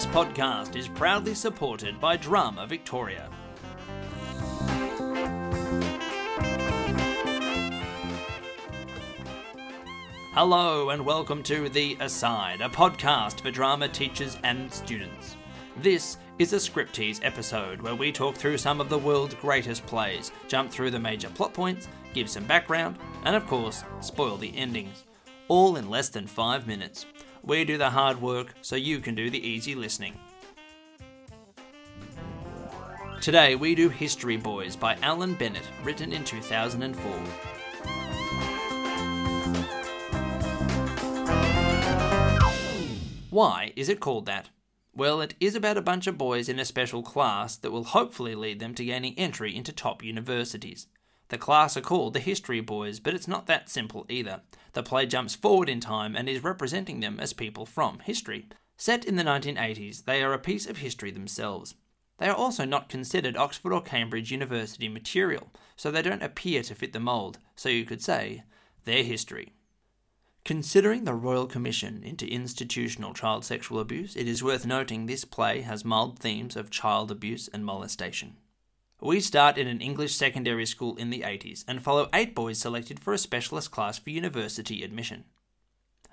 This podcast is proudly supported by Drama Victoria. Hello, and welcome to The Aside, a podcast for drama teachers and students. This is a Script Tease episode where we talk through some of the world's greatest plays, jump through the major plot points, give some background, and of course, spoil the endings. All in less than five minutes. We do the hard work so you can do the easy listening. Today we do History Boys by Alan Bennett, written in 2004. Why is it called that? Well, it is about a bunch of boys in a special class that will hopefully lead them to gaining entry into top universities. The class are called the History Boys, but it's not that simple either. The play jumps forward in time and is representing them as people from history. Set in the 1980s, they are a piece of history themselves. They are also not considered Oxford or Cambridge University material, so they don't appear to fit the mould, so you could say they're history. Considering the Royal Commission into Institutional Child Sexual Abuse, it is worth noting this play has mild themes of child abuse and molestation. We start in an English secondary school in the 80s and follow eight boys selected for a specialist class for university admission.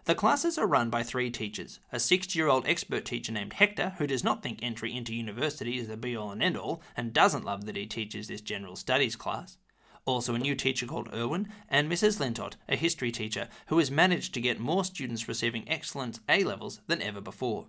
The classes are run by three teachers a 60 year old expert teacher named Hector, who does not think entry into university is the be all and end all and doesn't love that he teaches this general studies class also a new teacher called Irwin, and Mrs. Lintott, a history teacher who has managed to get more students receiving excellent A levels than ever before.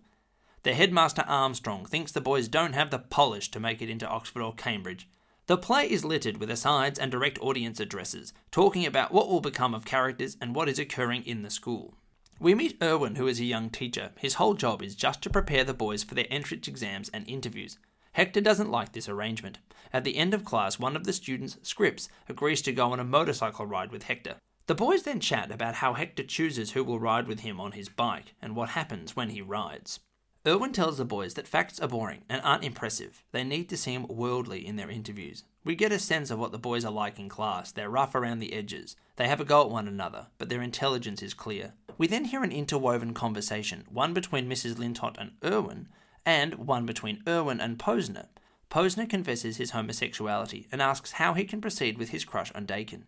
The headmaster Armstrong thinks the boys don't have the polish to make it into Oxford or Cambridge. The play is littered with asides and direct audience addresses, talking about what will become of characters and what is occurring in the school. We meet Irwin, who is a young teacher. His whole job is just to prepare the boys for their entrance exams and interviews. Hector doesn't like this arrangement. At the end of class, one of the students, Scripps, agrees to go on a motorcycle ride with Hector. The boys then chat about how Hector chooses who will ride with him on his bike and what happens when he rides. Irwin tells the boys that facts are boring and aren't impressive. They need to seem worldly in their interviews. We get a sense of what the boys are like in class. They're rough around the edges. They have a go at one another, but their intelligence is clear. We then hear an interwoven conversation, one between Mrs. Lintott and Irwin, and one between Irwin and Posner. Posner confesses his homosexuality and asks how he can proceed with his crush on Dakin.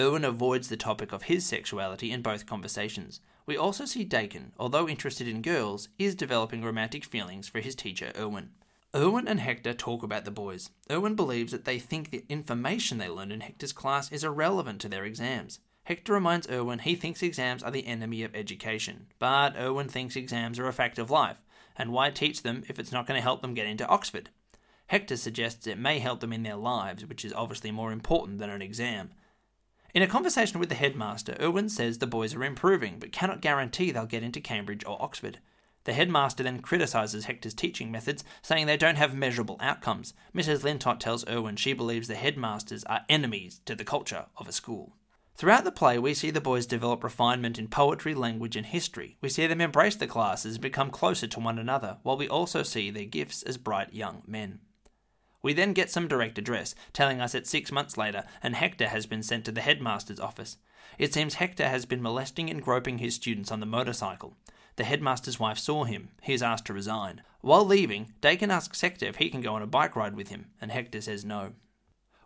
Irwin avoids the topic of his sexuality in both conversations. We also see Dakin, although interested in girls, is developing romantic feelings for his teacher Irwin. Irwin and Hector talk about the boys. Irwin believes that they think the information they learned in Hector's class is irrelevant to their exams. Hector reminds Irwin he thinks exams are the enemy of education, but Irwin thinks exams are a fact of life, and why teach them if it's not going to help them get into Oxford? Hector suggests it may help them in their lives, which is obviously more important than an exam. In a conversation with the headmaster, Irwin says the boys are improving, but cannot guarantee they'll get into Cambridge or Oxford. The headmaster then criticises Hector's teaching methods, saying they don't have measurable outcomes. Mrs. Lintott tells Irwin she believes the headmasters are enemies to the culture of a school. Throughout the play, we see the boys develop refinement in poetry, language, and history. We see them embrace the classes and become closer to one another, while we also see their gifts as bright young men. We then get some direct address, telling us it's six months later and Hector has been sent to the headmaster's office. It seems Hector has been molesting and groping his students on the motorcycle. The headmaster's wife saw him. He is asked to resign. While leaving, Dakin asks Hector if he can go on a bike ride with him, and Hector says no.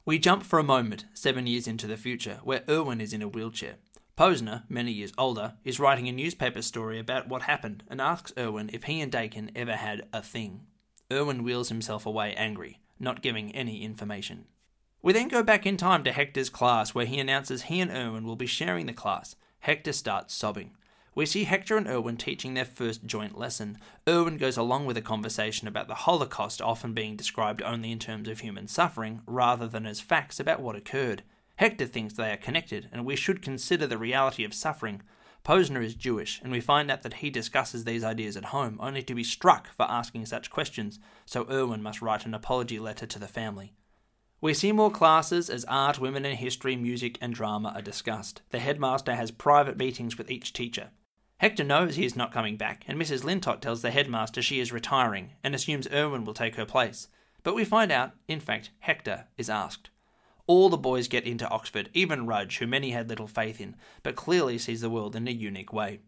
We jump for a moment, seven years into the future, where Irwin is in a wheelchair. Posner, many years older, is writing a newspaper story about what happened and asks Irwin if he and Dakin ever had a thing. Irwin wheels himself away angry, not giving any information. We then go back in time to Hector's class where he announces he and Irwin will be sharing the class. Hector starts sobbing. We see Hector and Irwin teaching their first joint lesson. Irwin goes along with a conversation about the Holocaust often being described only in terms of human suffering rather than as facts about what occurred. Hector thinks they are connected, and we should consider the reality of suffering. Posner is Jewish, and we find out that he discusses these ideas at home, only to be struck for asking such questions, so Irwin must write an apology letter to the family. We see more classes as art, women in history, music, and drama are discussed. The headmaster has private meetings with each teacher. Hector knows he is not coming back, and Mrs. Lintott tells the headmaster she is retiring and assumes Irwin will take her place. But we find out, in fact, Hector is asked. All the boys get into Oxford, even Rudge, who many had little faith in, but clearly sees the world in a unique way.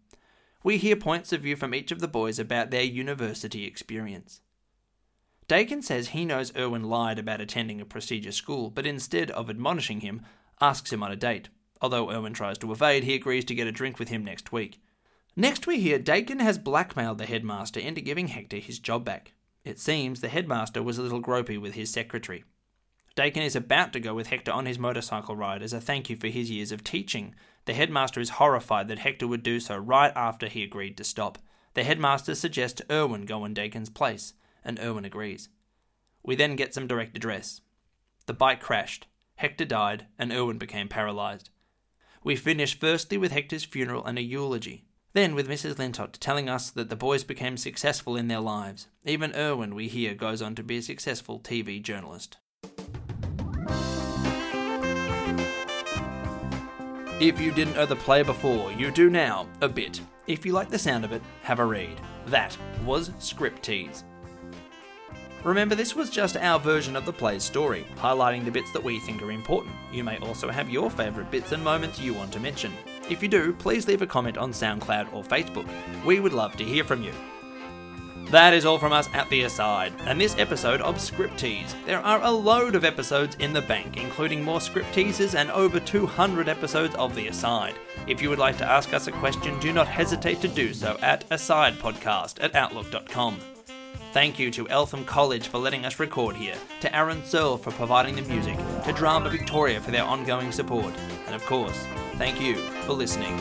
We hear points of view from each of the boys about their university experience. Dakin says he knows Irwin lied about attending a prestigious school, but instead of admonishing him, asks him on a date. Although Irwin tries to evade, he agrees to get a drink with him next week. Next, we hear Dakin has blackmailed the headmaster into giving Hector his job back. It seems the headmaster was a little gropey with his secretary. Dakin is about to go with Hector on his motorcycle ride as a thank you for his years of teaching. The headmaster is horrified that Hector would do so right after he agreed to stop. The headmaster suggests Irwin go in Dakin's place, and Irwin agrees. We then get some direct address. The bike crashed, Hector died, and Irwin became paralysed. We finish firstly with Hector's funeral and a eulogy. Then with Mrs. Lintott telling us that the boys became successful in their lives. Even Irwin, we hear, goes on to be a successful TV journalist. If you didn't know the play before, you do now, a bit. If you like the sound of it, have a read. That was Script Tease. Remember, this was just our version of the play's story, highlighting the bits that we think are important. You may also have your favourite bits and moments you want to mention. If you do, please leave a comment on SoundCloud or Facebook. We would love to hear from you. That is all from us at The Aside, and this episode of Script Scriptease. There are a load of episodes in the bank, including more script teasers and over 200 episodes of The Aside. If you would like to ask us a question, do not hesitate to do so at asidepodcast at outlook.com. Thank you to Eltham College for letting us record here, to Aaron Searle for providing the music, to Drama Victoria for their ongoing support, and of course, Thank you for listening.